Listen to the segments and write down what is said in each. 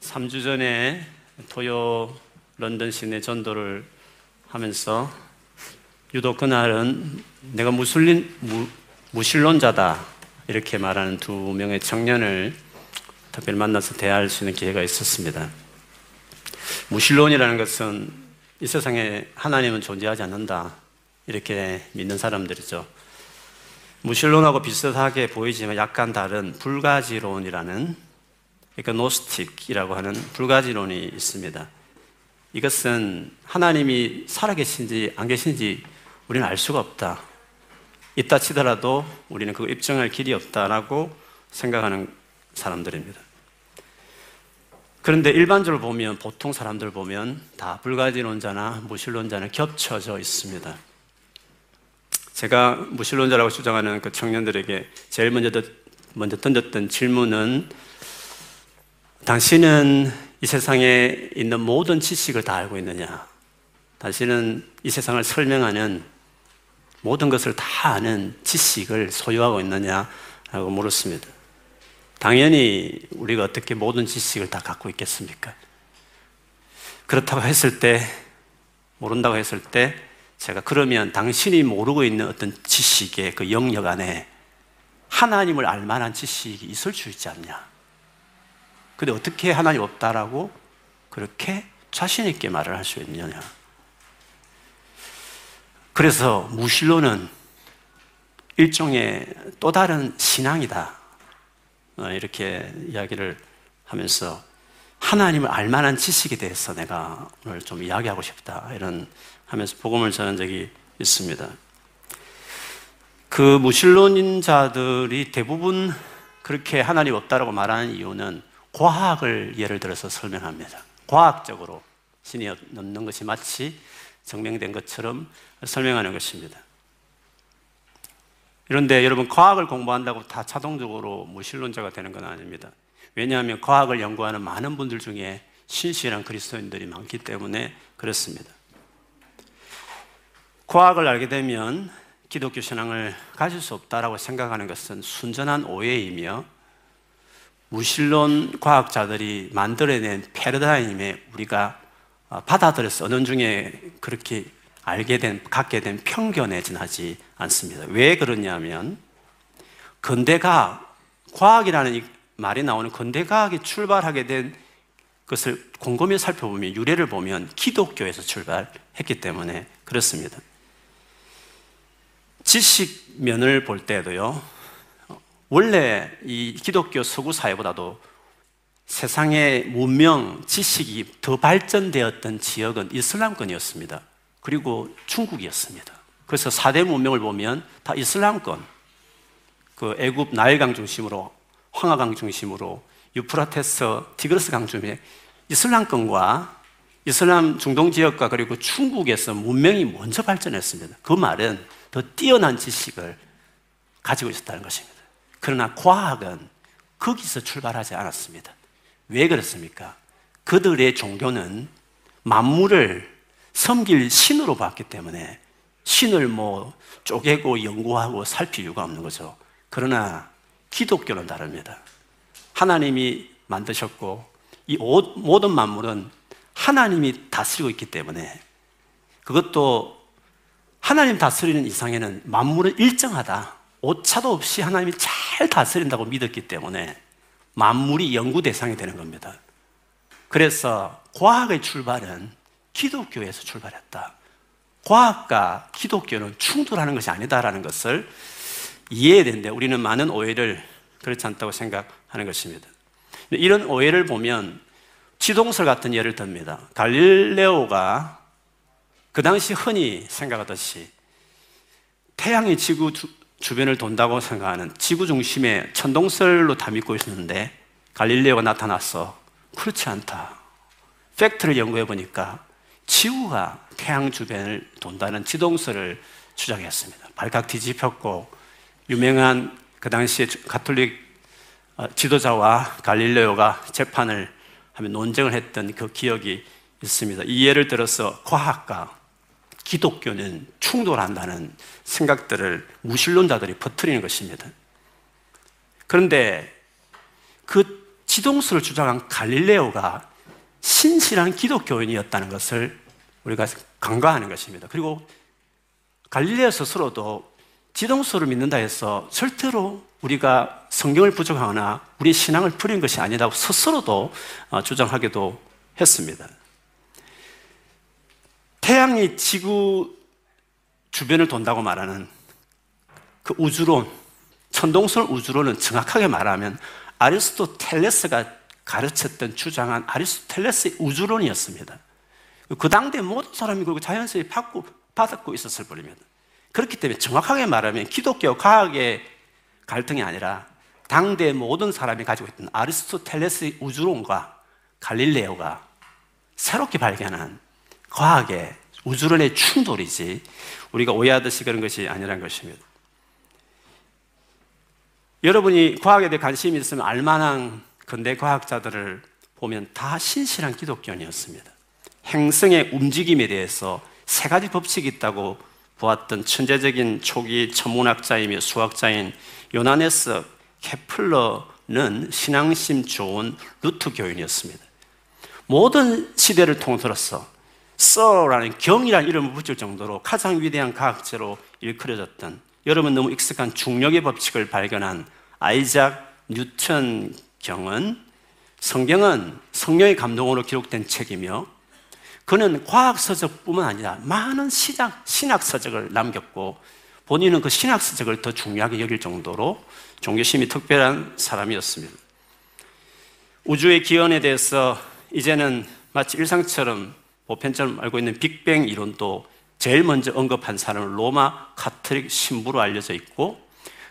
3주 전에 토요 런던 시내 전도를 하면서 유독 그날은 내가 무슬린 무, 무신론자다 이렇게 말하는 두 명의 청년을 특별히 만나서 대화할 수 있는 기회가 있었습니다. 무신론이라는 것은 이 세상에 하나님은 존재하지 않는다 이렇게 믿는 사람들이죠. 무신론하고 비슷하게 보이지만 약간 다른 불가지론이라는 그러니까 노스틱이라고 하는 불가지론이 있습니다. 이것은 하나님이 살아계신지 안 계신지 우리는 알 수가 없다. 있다 치더라도 우리는 그거 입증할 길이 없다라고 생각하는 사람들입니다. 그런데 일반적으로 보면 보통 사람들 보면 다 불가지론자나 무신론자는 겹쳐져 있습니다. 제가 무신론자라고 주장하는 그 청년들에게 제일 먼저 던졌던 질문은 당신은 이 세상에 있는 모든 지식을 다 알고 있느냐? 당신은 이 세상을 설명하는 모든 것을 다 아는 지식을 소유하고 있느냐? 라고 물었습니다. 당연히 우리가 어떻게 모든 지식을 다 갖고 있겠습니까? 그렇다고 했을 때, 모른다고 했을 때, 제가 그러면 당신이 모르고 있는 어떤 지식의 그 영역 안에 하나님을 알 만한 지식이 있을 수 있지 않냐? 근데 어떻게 하나님 없다라고 그렇게 자신있게 말을 할 수 있느냐? 그래서 무신론은 일종의 또 다른 신앙이다. 어, 이렇게 이야기를 하면서 하나님을 알 만한 지식에 대해서 내가 오늘 좀 이야기하고 싶다. 이런 하면서 복음을 전한 적이 있습니다. 그 무신론인 자들이 대부분 그렇게 하나님 없다라고 말하는 이유는 과학을 예를 들어서 설명합니다. 과학적으로 신이 없는 것이 마치 증명된 것처럼 설명하는 것입니다. 그런데 여러분 과학을 공부한다고 다 자동적으로 무신론자가 되는 건 아닙니다. 왜냐하면 과학을 연구하는 많은 분들 중에 신실한 그리스도인들이 많기 때문에 그렇습니다. 과학을 알게 되면 기독교 신앙을 가질 수 없다라고 생각하는 것은 순전한 오해이며 무신론 과학자들이 만들어낸 패러다임에 우리가 받아들여서 어느 중에 그렇게 알게 된, 갖게 된 편견에 지나지 않습니다. 왜 그러냐면, 근대과학, 과학이라는 말이 나오는 근대과학이 출발하게 된 것을 곰곰이 살펴보면, 유래를 보면 기독교에서 출발했기 때문에 그렇습니다. 지식면을 볼 때도요, 원래 이 기독교 서구 사회보다도 세상의 문명, 지식이 더 발전되었던 지역은 이슬람권이었습니다. 그리고 중국이었습니다. 그래서 4대 문명을 보면 다 이슬람권, 그 애굽 나일강 중심으로, 황하강 중심으로, 유프라테스, 티그르스 강 중에 이슬람권과 이슬람 중동 지역과 그리고 중국에서 문명이 먼저 발전했습니다. 그 말은 더 뛰어난 지식을 가지고 있었다는 것입니다. 그러나 과학은 거기서 출발하지 않았습니다. 왜 그렇습니까? 그들의 종교는 만물을 섬길 신으로 봤기 때문에 신을 뭐 쪼개고 연구하고 살필 이유가 없는 거죠. 그러나 기독교는 다릅니다. 하나님이 만드셨고 이 모든 만물은 하나님이 다스리고 있기 때문에 그것도 하나님 다스리는 이상에는 만물은 일정하다. 오차도 없이 하나님이 잘 다스린다고 믿었기 때문에 만물이 연구 대상이 되는 겁니다. 그래서 과학의 출발은 기독교에서 출발했다. 과학과 기독교는 충돌하는 것이 아니다라는 것을 이해해야 되는데 우리는 많은 오해를 그렇지 않다고 생각하는 것입니다. 이런 오해를 보면 지동설 같은 예를 듭니다. 갈릴레오가 그 당시 흔히 생각하듯이 태양이 지구 주변을 돈다고 생각하는 지구 중심의 천동설로 다 믿고 있었는데 갈릴레오가 나타났어. 그렇지 않다. 팩트를 연구해 보니까 지구가 태양 주변을 돈다는 지동설을 주장했습니다. 발칵 뒤집혔고 유명한 그 당시에 가톨릭 어, 지도자와 갈릴레오가 재판을 하며 논쟁을 했던 그 기억이 있습니다. 이 예를 들어서 과학과 기독교는 충돌한다는 생각들을 무신론자들이 퍼뜨리는 것입니다. 그런데 그 지동설을 주장한 갈릴레오가 신실한 기독교인이었다는 것을 우리가 간과하는 것입니다. 그리고 갈릴레오 스스로도 지동설을 믿는다 해서 절대로 우리가 성경을 부정하거나 우리 신앙을 부린 것이 아니라고 스스로도 어, 주장하기도 했습니다. 태양이 지구 주변을 돈다고 말하는 그 우주론, 천동설 우주론은 정확하게 말하면 아리스토텔레스가 가르쳤던 주장한 아리스토텔레스의 우주론이었습니다. 그 당대 모든 사람이 그 자연스레 받고, 받았고 있었을 뿐입니다. 그렇기 때문에 정확하게 말하면 기독교 과학의 갈등이 아니라 당대 모든 사람이 가지고 있던 아리스토텔레스의 우주론과 갈릴레오가 새롭게 발견한 과학의 우주론의 충돌이지 우리가 오해하듯이 그런 것이 아니라는 것입니다. 여러분이 과학에 대해 관심이 있으면 알만한 근대 과학자들을 보면 다 신실한 기독교인이었습니다. 행성의 움직임에 대해서 세 가지 법칙이 있다고 보았던 천재적인 초기 천문학자이며 수학자인 요나네스 케플러는 신앙심 좋은 루트 교인이었습니다. 모든 시대를 통틀어서 서라는 경이라는 이름을 붙일 정도로 가장 위대한 과학자로 일컬어졌던 여러분 너무 익숙한 중력의 법칙을 발견한 아이작 뉴턴 경은 성경은 성령의 감동으로 기록된 책이며 그는 과학서적뿐만 아니라 많은 신학, 신학서적을 남겼고 본인은 그 신학서적을 더 중요하게 여길 정도로 종교심이 특별한 사람이었습니다. 우주의 기원에 대해서 이제는 마치 일상처럼 보편처럼 알고 있는 빅뱅 이론도 제일 먼저 언급한 사람은 로마 카톨릭 신부로 알려져 있고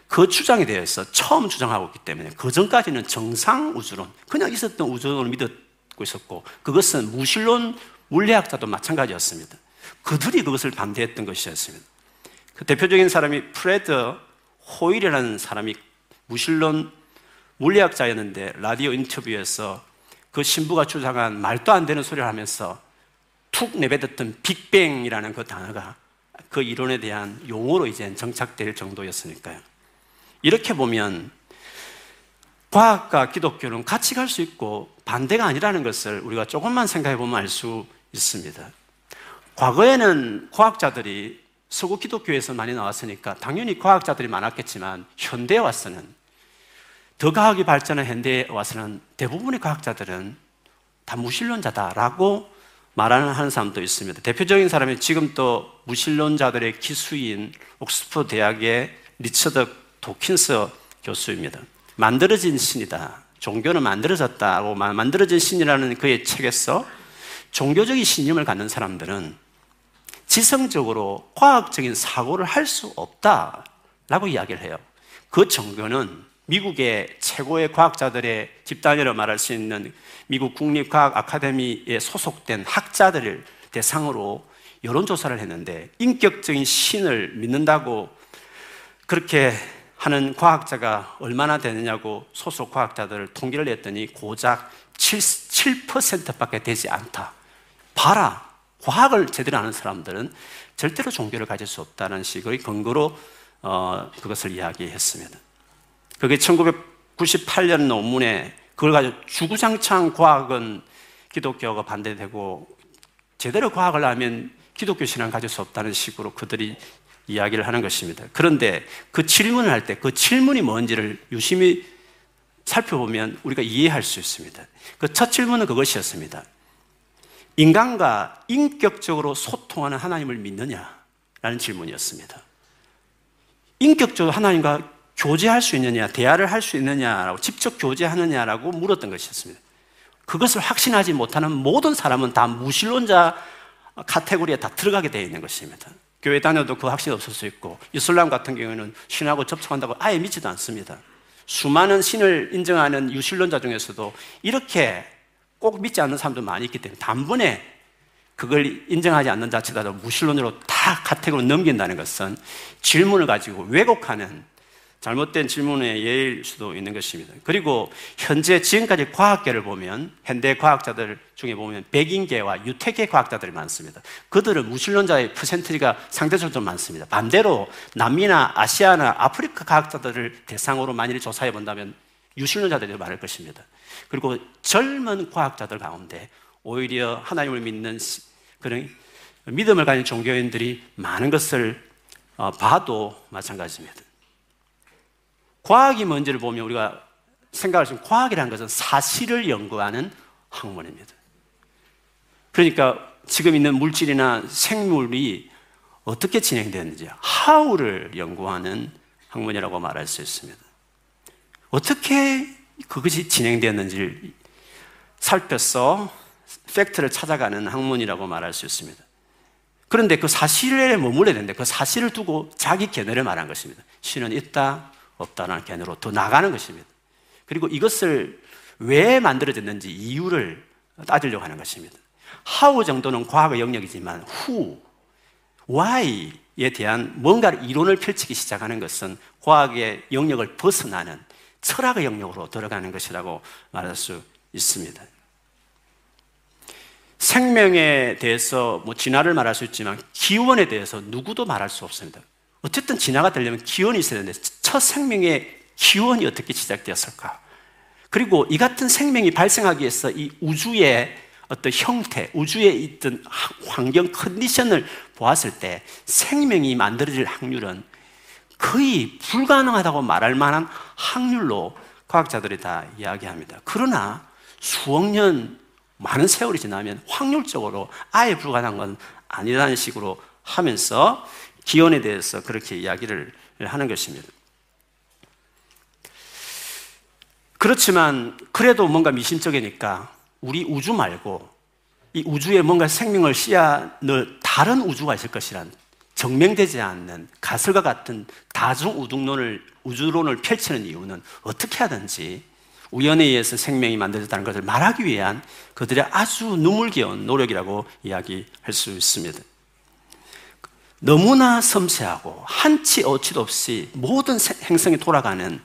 그 주장에 대해서 처음 주장하고 있기 때문에 그 전까지는 정상 우주론, 그냥 있었던 우주론을 믿고 있었고 그것은 무신론 물리학자도 마찬가지였습니다. 그들이 그것을 반대했던 것이었습니다. 그 대표적인 사람이 프레드 호일이라는 사람이 무신론 물리학자였는데 라디오 인터뷰에서 그 신부가 주장한 말도 안 되는 소리를 하면서 툭 내뱉었던 빅뱅이라는 그 단어가 그 이론에 대한 용어로 이제 정착될 정도였으니까요. 이렇게 보면 과학과 기독교는 같이 갈 수 있고 반대가 아니라는 것을 우리가 조금만 생각해 보면 알 수 있습니다. 과거에는 과학자들이 서구 기독교에서 많이 나왔으니까 당연히 과학자들이 많았겠지만 현대에 와서는 더 과학이 발전한 현대에 와서는 대부분의 과학자들은 다 무신론자다라고 말하는 하는 사람도 있습니다. 대표적인 사람이 지금 또 무신론자들의 기수인 옥스퍼드 대학의 리처드 도킨스 교수입니다. 만들어진 신이다. 종교는 만들어졌다고 만들어진 신이라는 그의 책에서 종교적인 신념을 갖는 사람들은 지성적으로 과학적인 사고를 할 수 없다라고 이야기를 해요. 그 종교는 미국의 최고의 과학자들의 집단이라고 말할 수 있는 미국 국립과학 아카데미에 소속된 학자들을 대상으로 여론조사를 했는데 인격적인 신을 믿는다고 그렇게 하는 과학자가 얼마나 되느냐고 소속 과학자들을 통계를 냈더니 고작 7, 7%밖에 되지 않다. 봐라. 과학을 제대로 아는 사람들은 절대로 종교를 가질 수 없다는 식의 근거로 어, 그것을 이야기했습니다. 그게 1998년 논문에 그걸 가지고 주구장창 과학은 기독교가 반대되고 제대로 과학을 하면 기독교 신앙 가질 수 없다는 식으로 그들이 이야기를 하는 것입니다. 그런데 그 질문을 할 때 그 질문이 뭔지를 유심히 살펴보면 우리가 이해할 수 있습니다. 그 첫 질문은 그것이었습니다. 인간과 인격적으로 소통하는 하나님을 믿느냐? 라는 질문이었습니다. 인격적으로 하나님과 교제할 수 있느냐, 대화를 할 수 있느냐라고 직접 교제하느냐라고 물었던 것이었습니다. 그것을 확신하지 못하는 모든 사람은 다 무신론자 카테고리에 다 들어가게 되어 있는 것입니다. 교회 다녀도 그 확신이 없을 수 있고 이슬람 같은 경우에는 신하고 접촉한다고 아예 믿지도 않습니다. 수많은 신을 인정하는 유신론자 중에서도 이렇게 꼭 믿지 않는 사람도 많이 있기 때문에 단번에 그걸 인정하지 않는 자체도 무신론으로 다 카테고리 넘긴다는 것은 질문을 가지고 왜곡하는 잘못된 질문의 예일 수도 있는 것입니다. 그리고 현재 지금까지 과학계를 보면 현대 과학자들 중에 보면 백인계와 유태계 과학자들이 많습니다. 그들은 무신론자의 퍼센트가 상대적으로 좀 많습니다. 반대로 남미나 아시아나 아프리카 과학자들을 대상으로 만일 조사해 본다면 유신론자들이 많을 것입니다. 그리고 젊은 과학자들 가운데 오히려 하나님을 믿는 그런 믿음을 가진 종교인들이 많은 것을 어, 봐도 마찬가지입니다. 과학이 뭔지를 보면 우리가 생각할 수 있는 과학이라는 것은 사실을 연구하는 학문입니다. 그러니까 지금 있는 물질이나 생물이 어떻게 진행되는지, how를 연구하는 학문이라고 말할 수 있습니다. 어떻게 그것이 진행되었는지를 살펴서 팩트를 찾아가는 학문이라고 말할 수 있습니다. 그런데 그 사실에 머물러야 되는데 그 사실을 두고 자기 견해를 말한 것입니다. 신은 있다, 없다라는 견해로 더 나가는 것입니다. 그리고 이것을 왜 만들어졌는지 이유를 따지려고 하는 것입니다. how 정도는 과학의 영역이지만 who, why에 대한 뭔가 이론을 펼치기 시작하는 것은 과학의 영역을 벗어나는 철학의 영역으로 들어가는 것이라고 말할 수 있습니다. 생명에 대해서 뭐 진화를 말할 수 있지만 기원에 대해서 누구도 말할 수 없습니다. 어쨌든 진화가 되려면 기원이 있어야 되는데 첫 생명의 기원이 어떻게 시작되었을까? 그리고 이 같은 생명이 발생하기 위해서 이 우주의 어떤 형태, 우주에 있던 환경 컨디션을 보았을 때 생명이 만들어질 확률은 거의 불가능하다고 말할 만한 확률로 과학자들이 다 이야기합니다. 그러나 수억 년 많은 세월이 지나면 확률적으로 아예 불가능한 건 아니라는 식으로 하면서 기원에 대해서 그렇게 이야기를 하는 것입니다. 그렇지만 그래도 뭔가 미심쩍으니까 우리 우주 말고 이 우주에 뭔가 생명을 씨앗 넣을 다른 우주가 있을 것이란 증명되지 않는 가설과 같은 다중 우등론을 우주론을 펼치는 이유는 어떻게 하든지 우연에 의해서 생명이 만들어졌다는 것을 말하기 위한 그들의 아주 눈물겨운 노력이라고 이야기할 수 있습니다. 너무나 섬세하고 한치 어치도 없이 모든 행성이 돌아가는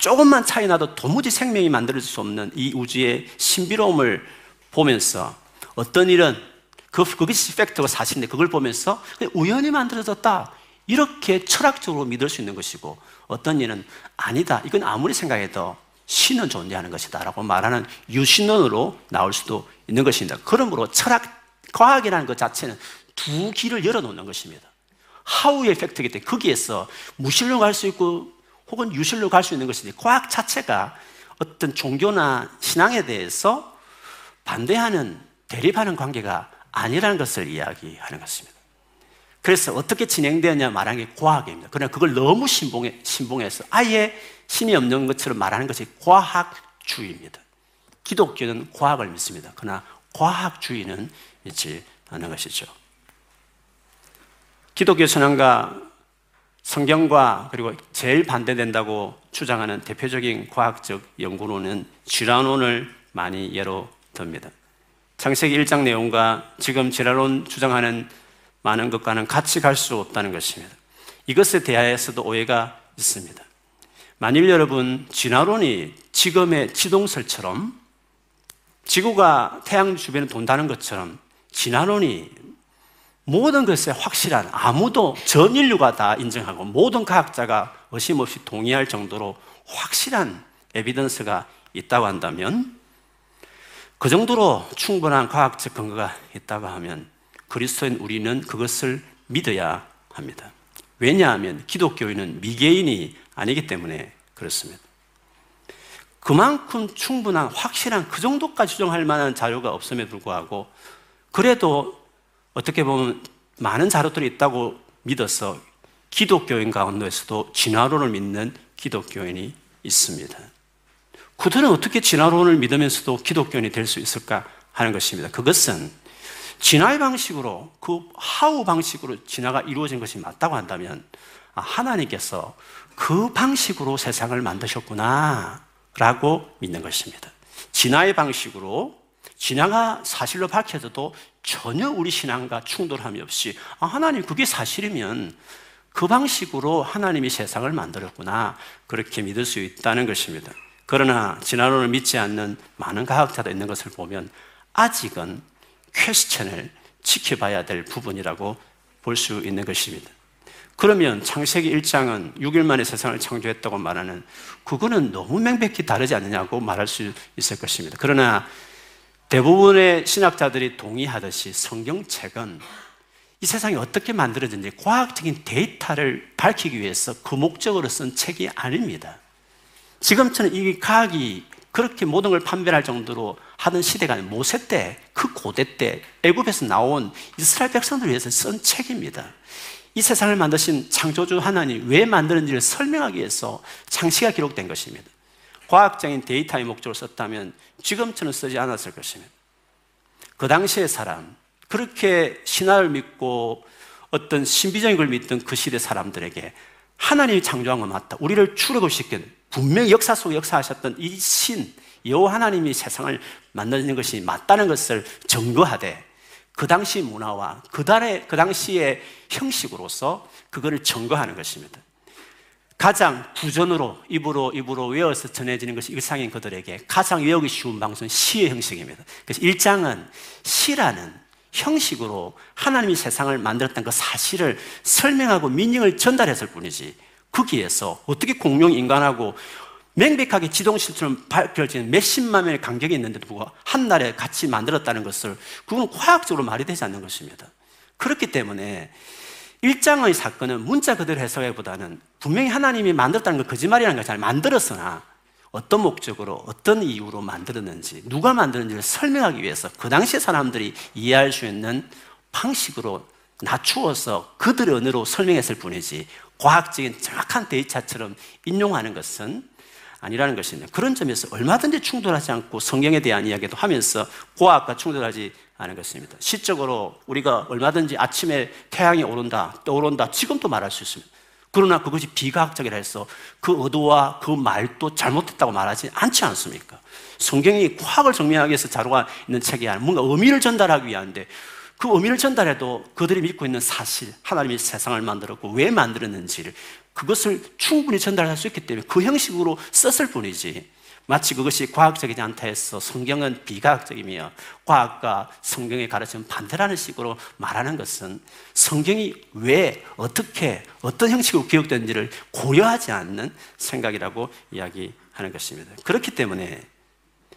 조금만 차이 나도 도무지 생명이 만들어질 수 없는 이 우주의 신비로움을 보면서 어떤 일은 그, 그것이 팩트가 사실인데 그걸 보면서 우연히 만들어졌다. 이렇게 철학적으로 믿을 수 있는 것이고 어떤 일은 아니다. 이건 아무리 생각해도 신은 존재하는 것이다. 라고 말하는 유신론으로 나올 수도 있는 것입니다. 그러므로 철학, 과학이라는 것 자체는 두 길을 열어놓는 것입니다. 하우의 팩트이기 때문에 거기에서 무신로 갈수 있고 혹은 유실로 갈 수 있는 것이지 과학 자체가 어떤 종교나 신앙에 대해서 반대하는 대립하는 관계가 아니라는 것을 이야기하는 것입니다. 그래서 어떻게 진행되었냐 말하는 게 과학입니다. 그러나 그걸 너무 신봉해, 신봉해서 아예 신이 없는 것처럼 말하는 것이 과학주의입니다. 기독교는 과학을 믿습니다. 그러나 과학주의는 믿지 않는 것이죠. 기독교 선언가 성경과 그리고 제일 반대된다고 주장하는 대표적인 과학적 연구로는 쥐라론을 많이 예로 듭니다. 창세기 1장 내용과 지금 쥐라론 주장하는 많은 것과는 같이 갈 수 없다는 것입니다. 이것에 대하여서도 오해가 있습니다. 만일 여러분 진화론이 지금의 지동설처럼 지구가 태양 주변에 돈다는 것처럼 진화론이 모든 것에 확실한 아무도 전 인류가 다 인정하고 모든 과학자가 어심없이 동의할 정도로 확실한 에비던스가 있다고 한다면 그 정도로 충분한 과학적 근거가 있다고 하면 그리스도인 우리는 그것을 믿어야 합니다. 왜냐하면 기독교인은 미개인이 아니기 때문에 그렇습니다. 그만큼 충분한 확실한 그 정도까지 주장할 만한 자료가 없음에도 불구하고 그래도 어떻게 보면 많은 자료들이 있다고 믿어서 기독교인 가운데서도 진화론을 믿는 기독교인이 있습니다. 그들은 어떻게 진화론을 믿으면서도 기독교인이 될 수 있을까 하는 것입니다. 그것은 진화의 방식으로 그 하우 방식으로 진화가 이루어진 것이 맞다고 한다면 아, 하나님께서 그 방식으로 세상을 만드셨구나 라고 믿는 것입니다. 진화의 방식으로 진화가 사실로 밝혀져도 전혀 우리 신앙과 충돌함이 없이 아, 하나님 그게 사실이면 그 방식으로 하나님이 세상을 만들었구나 그렇게 믿을 수 있다는 것입니다. 그러나 진화론을 믿지 않는 많은 과학자도 있는 것을 보면 아직은 퀘스천을 지켜봐야 될 부분이라고 볼 수 있는 것입니다. 그러면 창세기 1장은 6일 만에 세상을 창조했다고 말하는 그거는 너무 명백히 다르지 않느냐고 말할 수 있을 것입니다. 그러나 대부분의 신학자들이 동의하듯이 성경책은 이 세상이 어떻게 만들어진지 과학적인 데이터를 밝히기 위해서 그 목적으로 쓴 책이 아닙니다. 지금처럼 이 과학이 그렇게 모든 걸 판별할 정도로 하던 시대가 아닌 모세 때, 그 고대 때 애굽에서 나온 이스라엘 백성들을 위해서 쓴 책입니다. 이 세상을 만드신 창조주 하나님 왜 만드는지를 설명하기 위해서 창시가 기록된 것입니다. 과학적인 데이터의 목적으로 썼다면 지금처럼 쓰지 않았을 것입니다. 그 당시의 사람, 그렇게 신화를 믿고 어떤 신비적인 걸 믿던 그 시대 사람들에게 하나님이 창조한 건 맞다. 우리를 출애굽시킨 분명히 역사 속에 역사하셨던 이 신, 여호와 하나님이 세상을 만드는 것이 맞다는 것을 증거하되 그 당시 문화와 그 달의 그 당시의 형식으로서 그거를 증거하는 것입니다. 가장 구전으로 입으로 입으로 외워서 전해지는 것이 일상인 그들에게 가장 외우기 쉬운 방송은 시의 형식입니다. 그래서 일장은 시라는 형식으로 하나님이 세상을 만들었다는 그 사실을 설명하고 민영을 전달했을 뿐이지 거기에서 어떻게 공룡 인간하고 명백하게 지동실처럼 밝혀지는 몇십만 명의 간격이 있는데도 불구하고 한 날에 같이 만들었다는 것을 그건 과학적으로 말이 되지 않는 것입니다. 그렇기 때문에 일장의 사건은 문자 그대로 해석하기보다는 분명히 하나님이 만들었다는 건 거짓말이라는 걸 잘 만들었으나 어떤 목적으로 어떤 이유로 만들었는지 누가 만들었는지를 설명하기 위해서 그 당시 사람들이 이해할 수 있는 방식으로 낮추어서 그들의 언어로 설명했을 뿐이지 과학적인 정확한 데이터처럼 인용하는 것은 아니라는 것입니다. 그런 점에서 얼마든지 충돌하지 않고 성경에 대한 이야기도 하면서 과학과 충돌하지 않은 것입니다. 시적으로 우리가 얼마든지 아침에 태양이 오른다, 떠오른다, 지금도 말할 수 있습니다. 그러나 그것이 비과학적이라 해서 그 의도와 그 말도 잘못됐다고 말하지 않지 않습니까? 성경이 과학을 증명하기 위해서 자료가 있는 책이 아니라 뭔가 의미를 전달하기 위한데 그 의미를 전달해도 그들이 믿고 있는 사실, 하나님이 세상을 만들었고 왜 만들었는지를 그것을 충분히 전달할 수 있기 때문에 그 형식으로 썼을 뿐이지 마치 그것이 과학적이지 않다 해서 성경은 비과학적이며 과학과 성경의 가르침은 반대라는 식으로 말하는 것은 성경이 왜, 어떻게, 어떤 형식으로 기록된지를 고려하지 않는 생각이라고 이야기하는 것입니다. 그렇기 때문에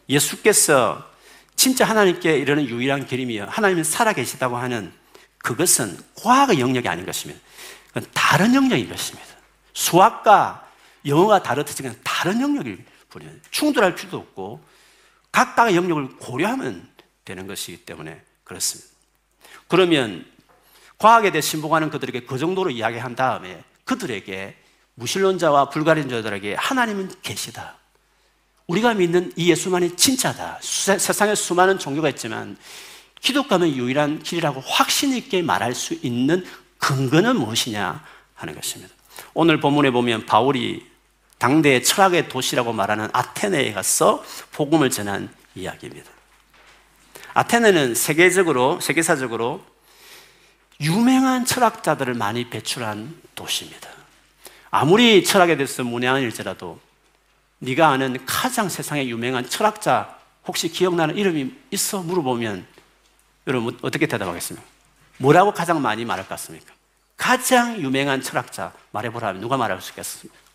예수께서 진짜 하나님께 이르는 유일한 길이며 하나님은 살아계시다고 하는 그것은 과학의 영역이 아닌 것입니다. 그건 다른 영역인 것입니다. 수학과 영어가 다르듯이 다른 영역일 뿐이 에요. 충돌할 필요도 없고 각각의 영역을 고려하면 되는 것이기 때문에 그렇습니다. 그러면 과학에 대해 신봉하는 그들에게 그 정도로 이야기한 다음에 그들에게 무신론자와 불가론자들에게 하나님은 계시다. 우리가 믿는 이 예수만이 진짜다. 세상에 수많은 종교가 있지만 기독교는 유일한 길이라고 확신 있게 말할 수 있는 근거는 무엇이냐 하는 것입니다. 오늘 본문에 보면 바울이 당대의 철학의 도시라고 말하는 아테네에 가서 복음을 전한 이야기입니다. 아테네는 세계적으로, 세계사적으로 유명한 철학자들을 많이 배출한 도시입니다. 아무리 철학에 대해서 문외한 일지라도 네가 아는 가장 세상에 유명한 철학자 혹시 기억나는 이름이 있어 물어보면 여러분 어떻게 대답하겠습니까? 뭐라고 가장 많이 말할 것 같습니까? 가장 유명한 철학자 말해보라면 누가 말할 수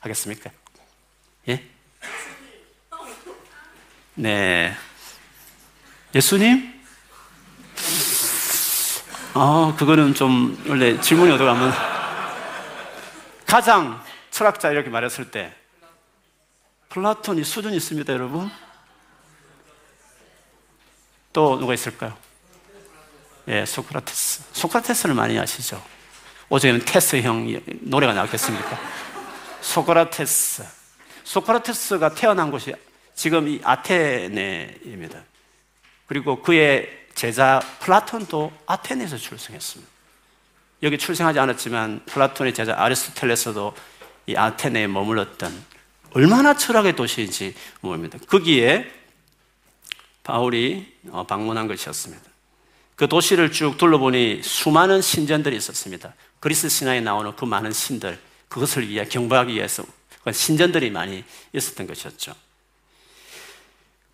있겠습니까? 예? 네. 예수님? 어, 그거는 좀, 원래 질문이 어디가면 가장 철학자 이렇게 말했을 때, 플라톤이 수준이 있습니다, 여러분? 또 누가 있을까요? 예, 소크라테스. 소크라테스를 많이 아시죠? 어제는 테스 형 노래가 나왔겠습니까? 소크라테스. 소크라테스가 태어난 곳이 지금 이 아테네입니다. 그리고 그의 제자 플라톤도 아테네에서 출생했습니다. 여기 출생하지 않았지만 플라톤의 제자 아리스토텔레스도 이 아테네에 머물렀던 얼마나 철학의 도시인지 모릅니다. 거기에 바울이 어, 방문한 것이었습니다. 그 도시를 쭉 둘러보니 수많은 신전들이 있었습니다. 그리스 신화에 나오는 그 많은 신들, 그것을 위해 경배하기 위해서 신전들이 많이 있었던 것이었죠.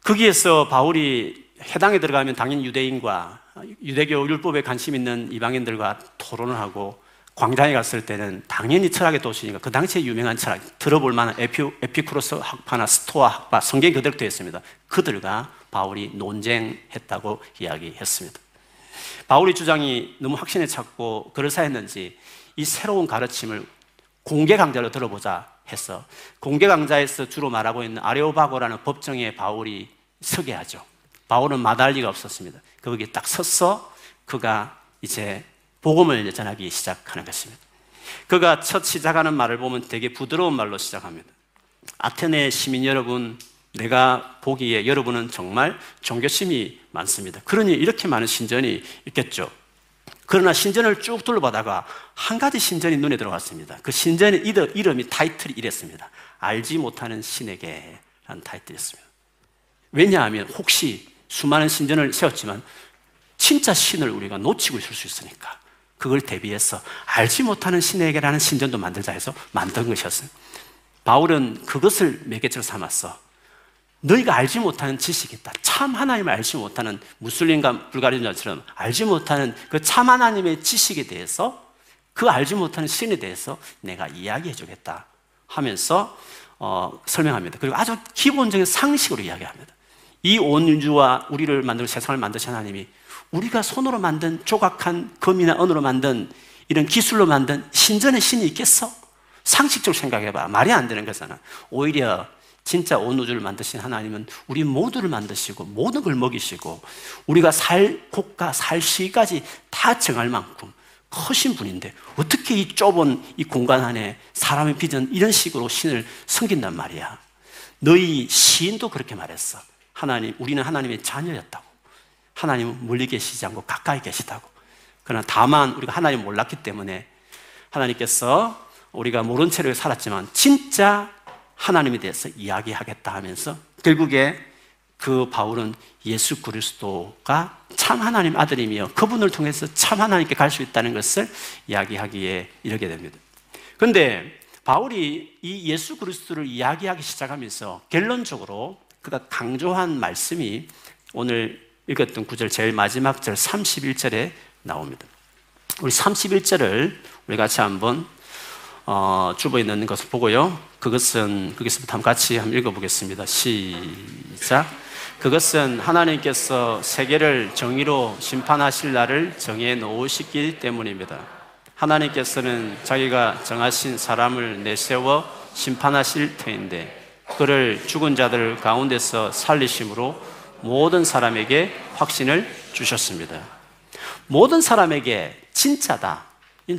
거기에서 바울이 해당에 들어가면 당연히 유대인과 유대교 율법에 관심 있는 이방인들과 토론을 하고 광장에 갔을 때는 당연히 철학의 도시니까 그 당시에 유명한 철학, 들어볼 만한 에피, 에피쿠로스 학파나 스토아 학파, 성경 그대로 되어 있습니다. 그들과 바울이 논쟁했다고 이야기했습니다. 바울의 주장이 너무 확신에 찼고 그럴싸했는지 이 새로운 가르침을 공개 강좌로 들어보자 해서 공개 강좌에서 주로 말하고 있는 아레오바고라는 법정에 바울이 서게 하죠. 바울은 마다할 리가 없었습니다. 거기 딱 섰어 그가 이제 복음을 전하기 시작하는 것입니다. 그가 첫 시작하는 말을 보면 되게 부드러운 말로 시작합니다. 아테네 시민 여러분, 내가 보기에 여러분은 정말 종교심이 많습니다. 그러니 이렇게 많은 신전이 있겠죠. 그러나 신전을 쭉 둘러보다가 한 가지 신전이 눈에 들어왔습니다. 그 신전의 이름이 타이틀이 이랬습니다. 알지 못하는 신에게 라는 타이틀이었습니다. 왜냐하면 혹시 수많은 신전을 세웠지만 진짜 신을 우리가 놓치고 있을 수 있으니까 그걸 대비해서 알지 못하는 신에게라는 신전도 만들자 해서 만든 것이었어요. 바울은 그것을 매개체로 삼았어. 너희가 알지 못하는 지식이 있다. 참 하나님을 알지 못하는 무슬림과 불가리아처럼 알지 못하는 그 참 하나님의 지식에 대해서 그 알지 못하는 신에 대해서 내가 이야기해 주겠다 하면서 어, 설명합니다. 그리고 아주 기본적인 상식으로 이야기합니다. 이 온 우주와 우리를 만들고 세상을 만드신 하나님이 우리가 손으로 만든 조각한 금이나 은으로 만든 이런 기술로 만든 신전의 신이 있겠어? 상식적으로 생각해봐. 말이 안 되는 거잖아. 오히려 진짜 온 우주를 만드신 하나님은 우리 모두를 만드시고 모든 걸 먹이시고 우리가 살 곳과 살 시까지 다 정할 만큼 크신 분인데 어떻게 이 좁은 이 공간 안에 사람의 빚은 이런 식으로 신을 섬긴단 말이야. 너희 시인도 그렇게 말했어. 하나님, 우리는 하나님의 자녀였다고. 하나님은 멀리 계시지 않고 가까이 계시다고. 그러나 다만 우리가 하나님 몰랐기 때문에 하나님께서 우리가 모른 채로 살았지만 진짜 하나님에 대해서 이야기하겠다 하면서 결국에 그 바울은 예수 그리스도가 참 하나님 아들이며 그분을 통해서 참 하나님께 갈 수 있다는 것을 이야기하기에 이르게 됩니다. 그런데 바울이 이 예수 그리스도를 이야기하기 시작하면서 결론적으로 그가 강조한 말씀이 오늘 읽었던 구절 제일 마지막 절 31절에 나옵니다. 우리 31절을 우리 같이 한번 어, 주보에 넣는 것을 보고요. 그것은 거기서부터 같이 한번 읽어보겠습니다. 시작. 그것은 하나님께서 세계를 정의로 심판하실 날을 정해 놓으시기 때문입니다. 하나님께서는 자기가 정하신 사람을 내세워 심판하실 터인데 그를 죽은 자들 가운데서 살리심으로 모든 사람에게 확신을 주셨습니다. 모든 사람에게 진짜다.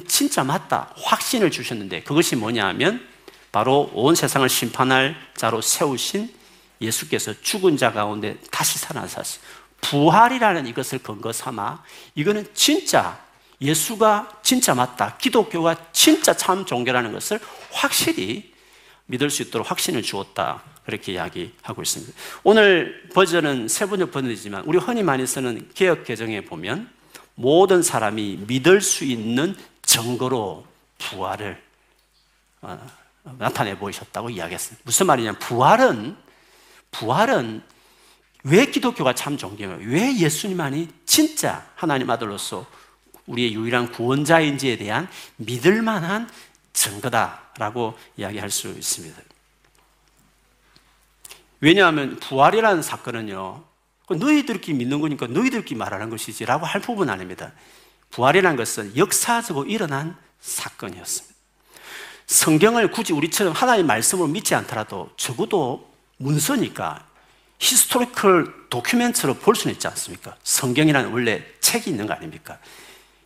진짜 맞다. 확신을 주셨는데 그것이 뭐냐 하면 바로 온 세상을 심판할 자로 세우신 예수께서 죽은 자 가운데 다시 살아나셨어요. 부활이라는 이것을 근거 삼아 이거는 진짜 예수가 진짜 맞다. 기독교가 진짜 참 종교라는 것을 확실히 믿을 수 있도록 확신을 주었다. 그렇게 이야기하고 있습니다. 오늘 버전은 세 번역 버전이지만 우리 흔히 많이 쓰는 개혁 개정에 보면 모든 사람이 믿을 수 있는 증거로 부활을 어, 나타내 보이셨다고 이야기했습니다. 무슨 말이냐면 부활은 부활은 왜 기독교가 참 존경해요? 왜 예수님만이 진짜 하나님 아들로서 우리의 유일한 구원자인지에 대한 믿을 만한 증거다라고 이야기할 수 있습니다. 왜냐하면 부활이라는 사건은요, 너희들끼리 믿는 거니까 너희들끼리 말하는 것이지라고 할 부분 아닙니다. 부활이라는 것은 역사적으로 일어난 사건이었습니다. 성경을 굳이 우리처럼 하나님의 말씀으로 믿지 않더라도 적어도 문서니까 historical document로 볼 수는 있지 않습니까? 성경이라는 원래 책이 있는 거 아닙니까?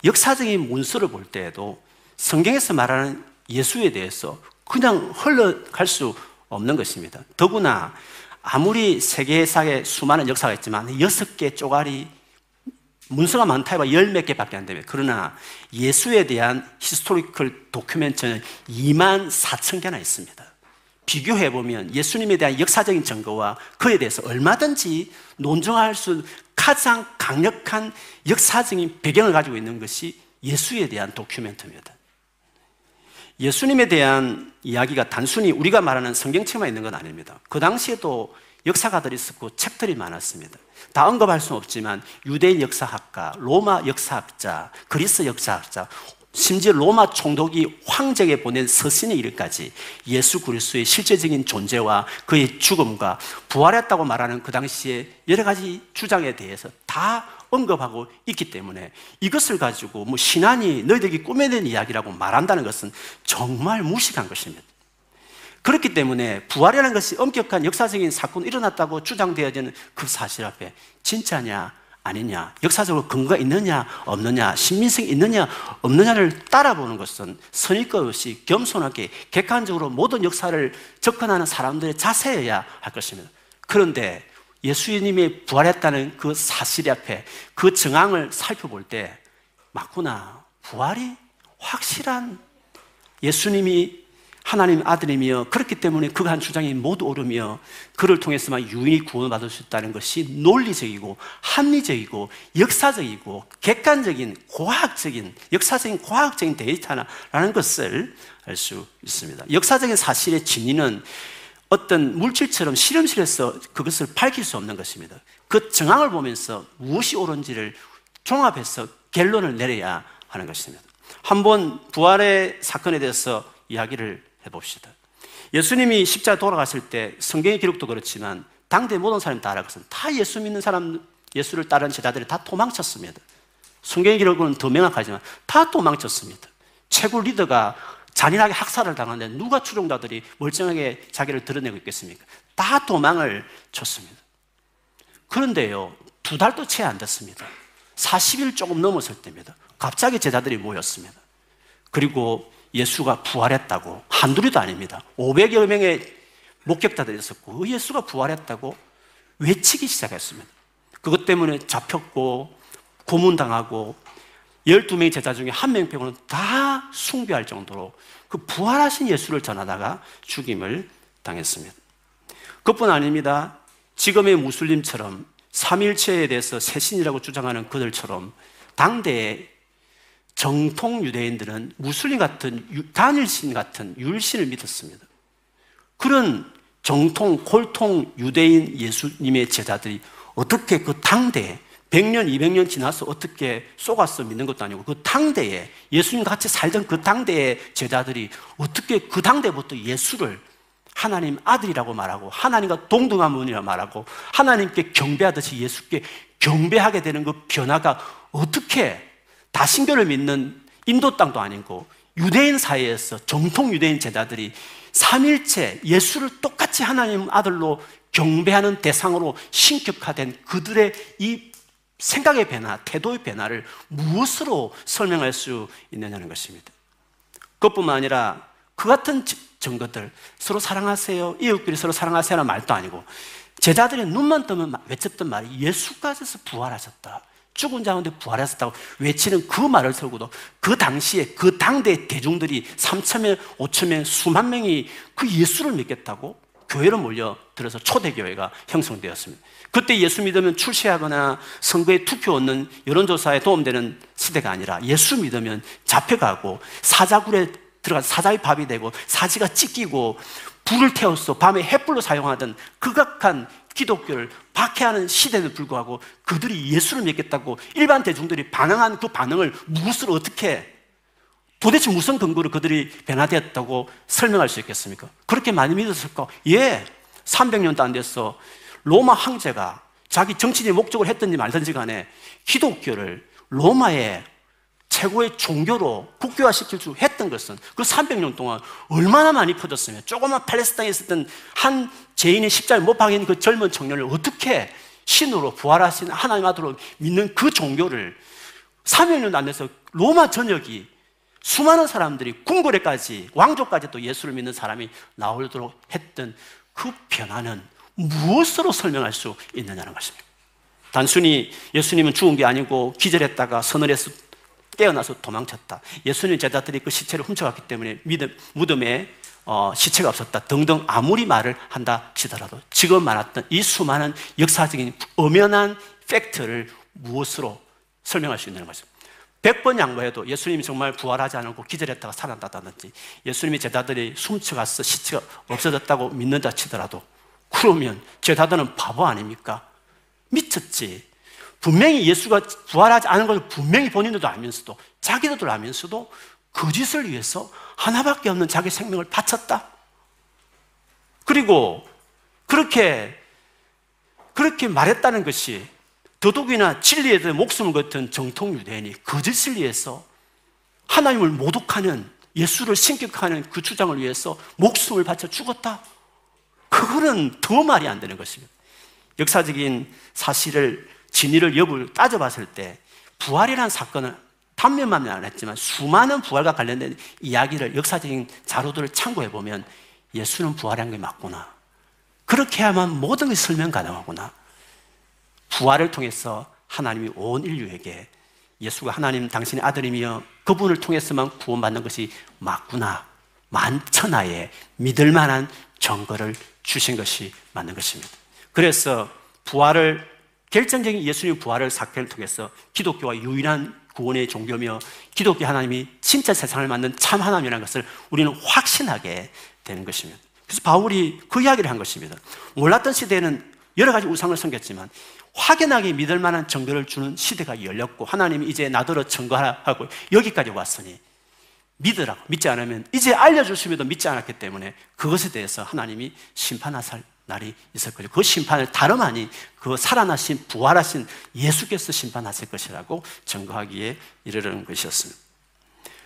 역사적인 문서를 볼 때에도 성경에서 말하는 예수에 대해서 그냥 흘러갈 수 없는 것입니다. 더구나 아무리 세계사에 수많은 역사가 있지만 여섯 개 쪼가리 문서가 많다 해봐 열 몇 개밖에 안 되면 그러나 예수에 대한 historical document는 2만 4천 개나 있습니다. 비교해 보면 예수님에 대한 역사적인 증거와 그에 대해서 얼마든지 논증할 수 가장 강력한 역사적인 배경을 가지고 있는 것이 예수에 대한 document입니다. 예수님에 대한 이야기가 단순히 우리가 말하는 성경책만 있는 건 아닙니다. 그 당시에도 역사가들이 있었고 책들이 많았습니다. 다 언급할 수는 없지만 유대인 역사학가, 로마 역사학자, 그리스 역사학자, 심지어 로마 총독이 황제에게 보낸 서신의 일까지 예수 그리스도의 실제적인 존재와 그의 죽음과 부활했다고 말하는 그 당시에 여러 가지 주장에 대해서 다 언급하고 있기 때문에 이것을 가지고 뭐 신앙이 너희들이 꾸며낸 이야기라고 말한다는 것은 정말 무식한 것입니다. 그렇기 때문에 부활이라는 것이 엄격한 역사적인 사건이 일어났다고 주장되어지는 그 사실 앞에 진짜냐 아니냐, 역사적으로 근거가 있느냐, 없느냐, 신민성이 있느냐, 없느냐를 따라보는 것은 선입견 없이 겸손하게 객관적으로 모든 역사를 접근하는 사람들의 자세여야 할 것입니다. 그런데 예수님이 부활했다는 그 사실 앞에 그 정황을 살펴볼 때 맞구나. 부활이 확실한 예수님이 하나님 아들이며 그렇기 때문에 그가 한 주장이 모두 옳으며 그를 통해서만 유인이 구원받을 수 있다는 것이 논리적이고 합리적이고 역사적이고 객관적인 고고학적인 역사적인 고고학적인 데이터라는 것을 알 수 있습니다. 역사적인 사실의 진위는 어떤 물질처럼 실험실에서 그것을 밝힐 수 없는 것입니다. 그 정황을 보면서 무엇이 옳은지를 종합해서 결론을 내려야 하는 것입니다. 한번 부활의 사건에 대해서 이야기를 해봅시다. 예수님이 십자가 돌아갔을 때 성경의 기록도 그렇지만 당대 모든 사람이 다 알아서 다 예수 믿는 사람, 예수를 따르는 제자들이 다 도망쳤습니다. 성경의 기록은 더 명확하지만 다 도망쳤습니다. 최고 리더가 잔인하게 학살을 당하는데 누가 추종자들이 멀쩡하게 자기를 드러내고 있겠습니까? 다 도망을 쳤습니다. 그런데요, 두 달도 채 안 됐습니다. 40일 조금 넘었을 때입니다. 갑자기 제자들이 모였습니다. 그리고 예수가 부활했다고 한둘이도 아닙니다. 500여 명의 목격자들이 있었고 그 예수가 부활했다고 외치기 시작했습니다. 그것 때문에 잡혔고 고문당하고 12명의 제자 중에 한 명 빼고는 다 숭배할 정도로 그 부활하신 예수를 전하다가 죽임을 당했습니다. 그뿐 아닙니다. 지금의 무슬림처럼 삼일체에 대해서 새신이라고 주장하는 그들처럼 당대에 정통 유대인들은 무슬림 같은 단일신 같은 율신을 믿었습니다. 그런 정통 골통 유대인 예수님의 제자들이 어떻게 그 당대에 100년, 200년 지나서 어떻게 속아서 믿는 것도 아니고 그 당대에 예수님 같이 살던 그 당대의 제자들이 어떻게 그 당대부터 예수를 하나님 아들이라고 말하고 하나님과 동등한 분이라 말하고 하나님께 경배하듯이 예수께 경배하게 되는 그 변화가 어떻게 다 신교를 믿는 인도 땅도 아니고 유대인 사이에서 정통 유대인 제자들이 삼일체 예수를 똑같이 하나님 아들로 경배하는 대상으로 신격화된 그들의 이 생각의 변화, 태도의 변화를 무엇으로 설명할 수 있느냐는 것입니다. 그것뿐만 아니라 그 같은 증거들 서로 사랑하세요, 이웃끼리 서로 사랑하세요라는 말도 아니고 제자들이 눈만 뜨면 외쳤던 말이 예수까지서 부활하셨다. 죽은 자 가운데 부활했었다고 외치는 그 말을 세우고도 그 당시에 그 당대 대중들이 3천명, 5천명, 수만 명이 그 예수를 믿겠다고 교회로 몰려들어서 초대교회가 형성되었습니다. 그때 예수 믿으면 출세하거나 선거에 투표 얻는 여론조사에 도움되는 시대가 아니라 예수 믿으면 잡혀가고 사자굴에 들어가 사자의 밥이 되고 사지가 찢기고 불을 태워서 밤에 햇불로 사용하던 극악한 기독교를 박해하는 시대에도 불구하고 그들이 예수를 믿겠다고 일반 대중들이 반응한 그 반응을 무엇으로 어떻게 도대체 무슨 근거로 그들이 변화되었다고 설명할 수 있겠습니까? 그렇게 많이 믿었을까? 예, 300년도 안 됐어. 로마 황제가 자기 정치적 목적을 했든지 말든지 간에 기독교를 로마의 최고의 종교로 국교화시킬 수 했던 것은 그 300년 동안 얼마나 많이 퍼졌으면 조그만 팔레스타인에 있었던 한 죄인의 십자가에 못 박인 그 젊은 청년을 어떻게 신으로 부활하신 하나님 아들로 믿는 그 종교를 300년도 안 돼서 로마 전역이 수많은 사람들이 궁궐에까지 왕족까지 또 예수를 믿는 사람이 나오도록 했던 그 변화는 무엇으로 설명할 수 있느냐는 것입니다. 단순히 예수님은 죽은 게 아니고 기절했다가 서늘해서 깨어나서 도망쳤다. 예수님 제자들이 그 시체를 훔쳐갔기 때문에 믿음, 무덤에 어, 시체가 없었다. 등등 아무리 말을 한다 치더라도 지금 말했던 이 수많은 역사적인 엄연한 팩트를 무엇으로 설명할 수 있는 것입니다. 100번 양보해도 예수님이 정말 부활하지 않고 기절했다가 살아났다든지 예수님이 제자들이 숨쳐가서 시체가 없어졌다고 믿는다 치더라도 그러면 제자들은 바보 아닙니까? 미쳤지. 분명히 예수가 부활하지 않은 것을 분명히 본인들도 알면서도 자기들도 알면서도 거짓을 위해서 하나밖에 없는 자기 생명을 바쳤다. 그리고 그렇게 그렇게 말했다는 것이 더독이나 진리에 대해 목숨을 거둔 정통 유대인이 거짓을 위해서 하나님을 모독하는 예수를 신격하는 그 주장을 위해서 목숨을 바쳐 죽었다. 그거는 더 말이 안 되는 것입니다. 역사적인 사실을 진위를 여부를 따져봤을 때 부활이라는 사건을 단면만 안 했지만 수많은 부활과 관련된 이야기를 역사적인 자료들을 참고해 보면 예수는 부활한 게 맞구나. 그렇게 해야만 모든 것이 설명 가능하구나. 부활을 통해서 하나님이 온 인류에게 예수가 하나님 당신의 아들이며 그분을 통해서만 구원받는 것이 맞구나. 만천하에 믿을 만한 증거를 주신 것이 맞는 것입니다. 그래서 부활을 결정적인 예수님 부활을 사건을 통해서 기독교와 유일한 구원의 종교며 기독교 하나님이 진짜 세상을 만든 참 하나님이라는 것을 우리는 확신하게 되는 것입니다. 그래서 바울이 그 이야기를 한 것입니다. 몰랐던 시대에는 여러 가지 우상을 섬겼지만 확연하게 믿을 만한 증거를 주는 시대가 열렸고 하나님이 이제 나더러 증거하고 여기까지 왔으니 믿으라고 믿지 않으면 이제 알려주심에도 믿지 않았기 때문에 그것에 대해서 하나님이 심판하실 날이 있을 거죠. 그 심판을 다름 아닌 그 살아나신 부활하신 예수께서 심판하실 것이라고 증거하기에 이르는 것이었습니다.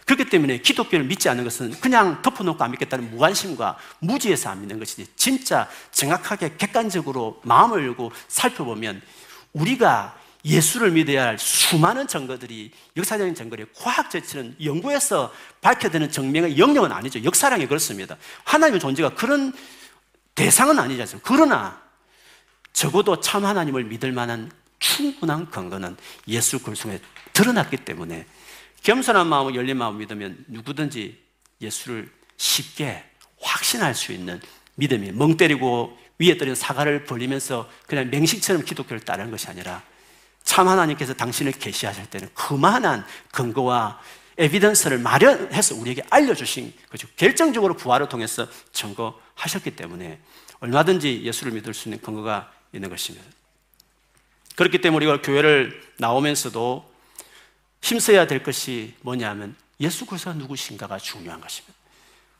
그렇기 때문에 기독교를 믿지 않는 것은 그냥 덮어놓고 안 믿겠다는 무관심과 무지에서 안 믿는 것이지 진짜 정확하게 객관적으로 마음을 열고 살펴보면 우리가 예수를 믿어야 할 수많은 증거들이 역사적인 증거들이 과학 자체는 연구에서 밝혀되는 증명의 영역은 아니죠. 역사량이 그렇습니다. 하나님의 존재가 그런 대상은 아니지 않습니까? 그러나 적어도 참 하나님을 믿을 만한 충분한 근거는 예수 그리스도에 드러났기 때문에 겸손한 마음을 열린 마음을 믿으면 누구든지 예수를 쉽게 확신할 수 있는 믿음이 멍 때리고 위에 떨어진 사과를 벌리면서 그냥 맹식처럼 기독교를 따르는 것이 아니라 참 하나님께서 당신을 계시하실 때는 그만한 근거와 에비던스를 마련해서 우리에게 알려주신 거죠. 결정적으로 부활을 통해서 증거하셨기 때문에 얼마든지 예수를 믿을 수 있는 근거가 있는 것입니다. 그렇기 때문에 우리가 교회를 나오면서도 힘써야 될 것이 뭐냐면 예수 그리스도가 누구신가가 중요한 것입니다.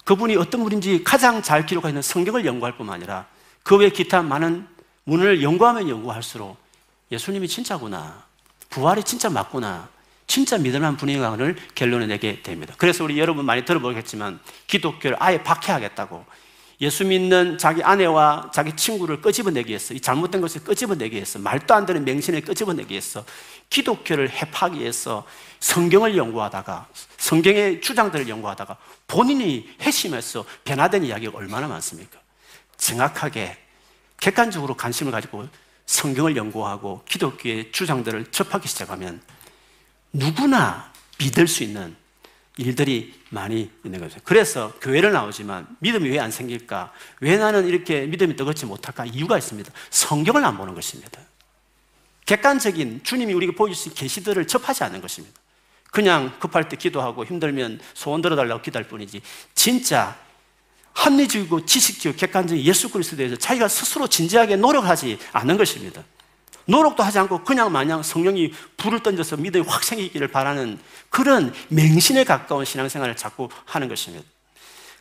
그분이 어떤 분인지 가장 잘 기록하고 있는 성경을 연구할 뿐만 아니라 그 외 기타 많은 문을 연구하면 연구할수록 예수님이 진짜구나. 부활이 진짜 맞구나. 진짜 믿을만한 분이라는 결론을 내게 됩니다. 그래서 우리 여러분 많이 들어보겠지만 기독교를 아예 박해하겠다고 예수 믿는 자기 아내와 자기 친구를 끄집어내기 위해서 이 잘못된 것을 끄집어내기 위해서 말도 안 되는 맹신을 끄집어내기 위해서 기독교를 해파하기 위해서 성경을 연구하다가 성경의 주장들을 연구하다가 본인이 회심해서 변화된 이야기가 얼마나 많습니까? 정확하게 객관적으로 관심을 가지고 성경을 연구하고 기독교의 주장들을 접하기 시작하면 누구나 믿을 수 있는 일들이 많이 있는 거죠. 그래서 교회를 나오지만 믿음이 왜 안 생길까? 왜 나는 이렇게 믿음이 뜨겁지 못할까? 이유가 있습니다. 성경을 안 보는 것입니다. 객관적인 주님이 우리가 보여주신 계시들을 접하지 않는 것입니다. 그냥 급할 때 기도하고 힘들면 소원 들어달라고 기도할 뿐이지 진짜 합리적이고 지식적이고 객관적인 예수 그리스도에 대해서 자기가 스스로 진지하게 노력하지 않는 것입니다. 노력도 하지 않고 그냥 마냥 성령이 불을 던져서 믿음이 확 생기기를 바라는 그런 맹신에 가까운 신앙생활을 자꾸 하는 것입니다.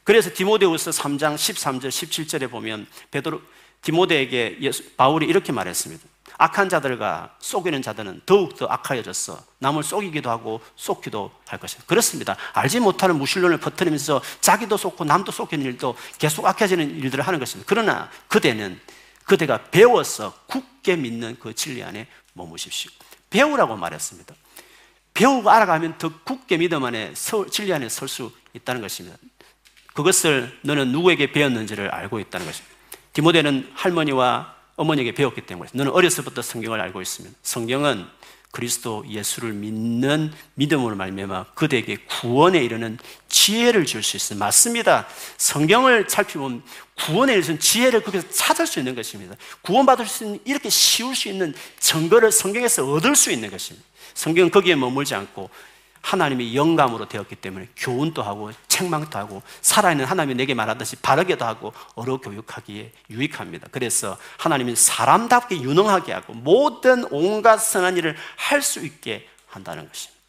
그래서 디모데후서 3장 13절 17절에 보면 베드로 디모데에게 예수, 바울이 이렇게 말했습니다. 악한 자들과 속이는 자들은 더욱더 악하여졌어. 남을 속이기도 하고 속기도 할 것이다. 그렇습니다. 알지 못하는 무신론을 퍼뜨리면서 자기도 속고 남도 속이는 일도 계속 악해지는 일들을 하는 것입니다. 그러나 그대는 그대가 배워서 굳게 믿는 그 진리 안에 머무십시오. 배우라고 말했습니다. 배우고 알아가면 더 굳게 믿음 안에 서, 진리 안에 설 수 있다는 것입니다. 그것을 너는 누구에게 배웠는지를 알고 있다는 것입니다. 디모데는 할머니와 어머니에게 배웠기 때문에 너는 어려서부터 성경을 알고 있으면 성경은 그리스도 예수를 믿는 믿음으로 말미암아 그대에게 구원에 이르는 지혜를 줄 수 있어요. 맞습니다. 성경을 살피면 구원에 이르는 지혜를 거기서 찾을 수 있는 것입니다. 구원받을 수 있는 이렇게 쉬울 수 있는 증거를 성경에서 얻을 수 있는 것입니다. 성경은 거기에 머물지 않고 하나님의 영감으로 되었기 때문에 교훈도 하고 책망도 하고 살아있는 하나님이 내게 말하듯이 바르게도 하고 어로 교육하기에 유익합니다. 그래서 하나님이 사람답게 유능하게 하고 모든 온갖 선한 일을 할 수 있게 한다는 것입니다.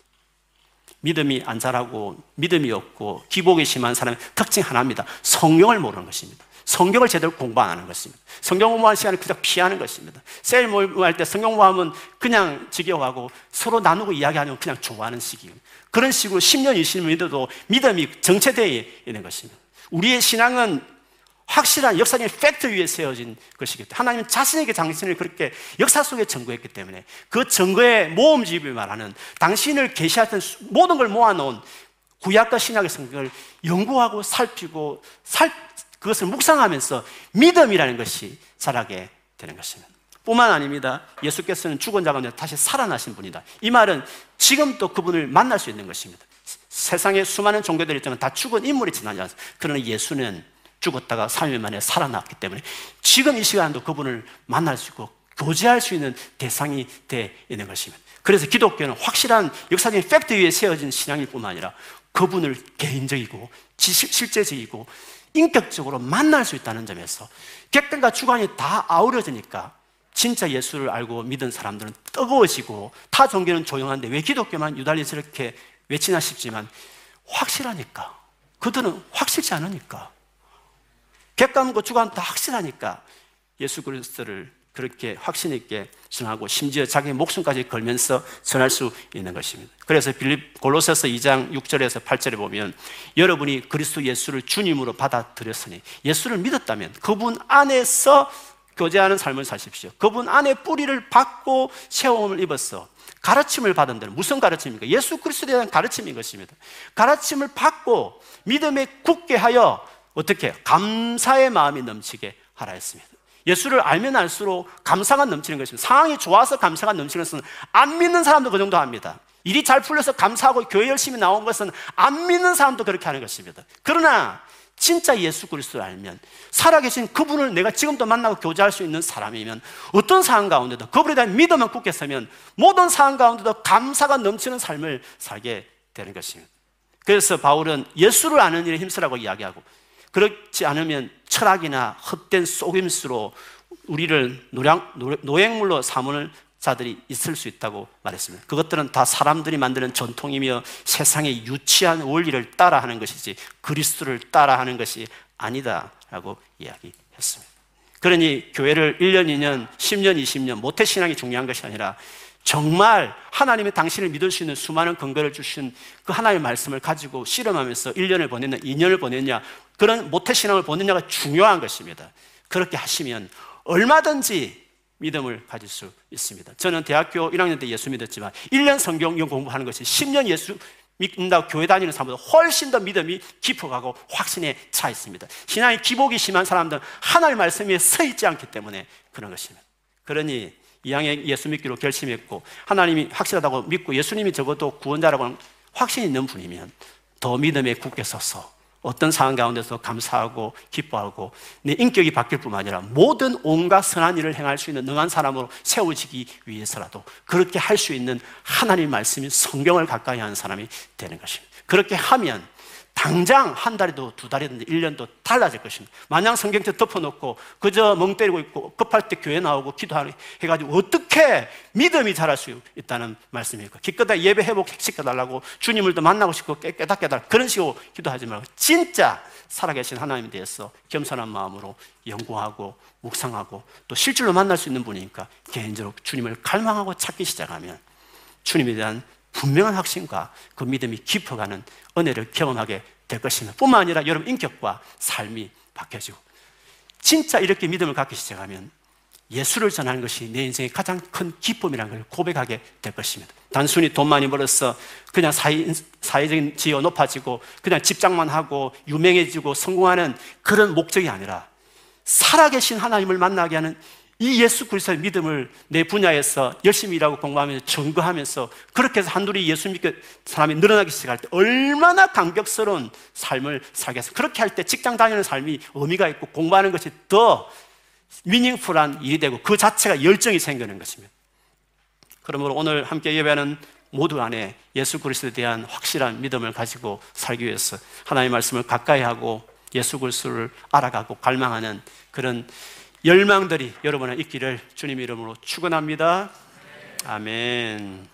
믿음이 안 자라고 믿음이 없고 기복이 심한 사람의 특징 하나입니다. 성경을 모르는 것입니다. 성경을 제대로 공부 안 하는 것입니다. 성경 공부하는 시간을 그냥 피하는 것입니다. 세일 모임할 때 성경 공부하면 그냥 지겨워하고 서로 나누고 이야기하면 그냥 좋아하는 시기예요. 그런 식으로 10년, 20년 믿어도 믿음이 정체되어 있는 것입니다. 우리의 신앙은 확실한 역사적인 팩트 위에 세워진 것이기 때문에 하나님은 자신에게 당신을 그렇게 역사 속에 증거했기 때문에 그 증거의 모험집이 말하는 당신을 계시했던 모든 걸 모아놓은 구약과 신약의 성경을 연구하고 살피고 살, 그것을 묵상하면서 믿음이라는 것이 자라게 되는 것입니다. 뿐만 아닙니다. 예수께서는 죽은 자 가운데 다시 살아나신 분이다. 이 말은 지금 또 그분을 만날 수 있는 것입니다. 세상에 수많은 종교들이 있지만 다 죽은 인물이 지나지 않습니다. 그러나 예수는 죽었다가 3일 만에 살아났기 때문에 지금 이 시간도 그분을 만날 수 있고 교제할 수 있는 대상이 되어 있는 것입니다. 그래서 기독교는 확실한 역사적인 팩트 위에 세워진 신앙일 뿐만 아니라 그분을 개인적이고 실제적이고 인격적으로 만날 수 있다는 점에서 객관과 주관이 다 아우러지니까 진짜 예수를 알고 믿은 사람들은 뜨거워지고 타 종교는 조용한데 왜 기독교만 유달리스럽게 외치나 싶지만 확실하니까. 그들은 확실치 않으니까. 객관과 주관 다 확실하니까 예수 그리스도를 그렇게 확신 있게 전하고 심지어 자기 목숨까지 걸면서 전할 수 있는 것입니다. 그래서 빌립 골로새서 2장 6절에서 8절에 보면 여러분이 그리스도 예수를 주님으로 받아들였으니 예수를 믿었다면 그분 안에서 교제하는 삶을 사십시오. 그분 안에 뿌리를 받고 체험을 입었어. 가르침을 받은 데는 무슨 가르침입니까? 예수 그리스도에 대한 가르침인 것입니다. 가르침을 받고 믿음에 굳게 하여 어떻게 감사의 마음이 넘치게 하라 했습니다. 예수를 알면 알수록 감사가 넘치는 것입니다. 상황이 좋아서 감사가 넘치는 것은 안 믿는 사람도 그 정도 합니다. 일이 잘 풀려서 감사하고 교회 열심히 나온 것은 안 믿는 사람도 그렇게 하는 것입니다. 그러나 진짜 예수 그리스도를 알면 살아계신 그분을 내가 지금도 만나고 교제할 수 있는 사람이면 어떤 상황 가운데도 그분에 대한 믿음만 굳게 서면 모든 상황 가운데도 감사가 넘치는 삶을 살게 되는 것입니다. 그래서 바울은 예수를 아는 일에 힘쓰라고 이야기하고 그렇지 않으면 철학이나 헛된 속임수로 우리를 노량, 노획물로 삼을 자들이 있을 수 있다고 말했습니다. 그것들은 다 사람들이 만드는 전통이며 세상의 유치한 원리를 따라하는 것이지 그리스도를 따라하는 것이 아니다라고 이야기했습니다. 그러니 교회를 1년, 2년, 10년, 20년 모태신앙이 중요한 것이 아니라 정말 하나님이 당신을 믿을 수 있는 수많은 근거를 주신 그 하나님의 말씀을 가지고 실험하면서 1년을 보냈냐, 2년을 보냈냐, 그런 모태신앙을 보냈냐가 중요한 것입니다. 그렇게 하시면 얼마든지 믿음을 가질 수 있습니다. 저는 대학교 1학년 때 예수 믿었지만 1년 성경 공부하는 것이 10년 예수 믿는다고 교회 다니는 사람보다 훨씬 더 믿음이 깊어가고 확신에 차 있습니다. 신앙이 기복이 심한 사람들은 하나님의 말씀 에 서 있지 않기 때문에 그런 것입니다. 그러니 이왕에 예수 믿기로 결심했고 하나님이 확실하다고 믿고 예수님이 적어도 구원자라고 확신이 있는 분이면 더 믿음에 굳게 서서 어떤 상황 가운데서 감사하고 기뻐하고 내 인격이 바뀔 뿐만 아니라 모든 온갖 선한 일을 행할 수 있는 능한 사람으로 세워지기 위해서라도 그렇게 할 수 있는 하나님 말씀인 성경을 가까이 하는 사람이 되는 것입니다. 그렇게 하면 당장 한 달이도 두 달이든 1년도 달라질 것입니다. 마냥 성경책 덮어놓고 그저 멍 때리고 있고 급할 때 교회 나오고 기도하는 해가지고 어떻게 믿음이 자랄 수 있다는 말씀이니까 기껏다 예배 회복시켜달라고 주님을 더 만나고 싶고 깨닫게 해달라 그런 식으로 기도하지 말고 진짜 살아계신 하나님에 대해서 겸손한 마음으로 연구하고 묵상하고 또 실제로 만날 수 있는 분이니까 개인적으로 주님을 갈망하고 찾기 시작하면 주님에 대한 분명한 확신과 그 믿음이 깊어가는 은혜를 경험하게 될 것입니다. 뿐만 아니라 여러분 인격과 삶이 바뀌어지고 진짜 이렇게 믿음을 갖기 시작하면 예수를 전하는 것이 내 인생의 가장 큰 기쁨이라는 걸 고백하게 될 것입니다. 단순히 돈 많이 벌어서 그냥 사회, 사회적인 지위가 높아지고 그냥 집장만 하고 유명해지고 성공하는 그런 목적이 아니라 살아계신 하나님을 만나게 하는 이 예수 그리스도의 믿음을 내 분야에서 열심히 일하고 공부하면서 증거하면서 그렇게 해서 한둘이 예수 믿게 사람이 늘어나기 시작할 때 얼마나 감격스러운 삶을 살겠어. 그렇게 할 때 직장 다니는 삶이 의미가 있고 공부하는 것이 더 미닝풀한 일이 되고 그 자체가 열정이 생기는 것입니다. 그러므로 오늘 함께 예배하는 모두 안에 예수 그리스도에 대한 확실한 믿음을 가지고 살기 위해서 하나님의 말씀을 가까이 하고 예수 그리스도를 알아가고 갈망하는 그런 열망들이 여러분의 있기를 주님 이름으로 축원합니다. 아멘.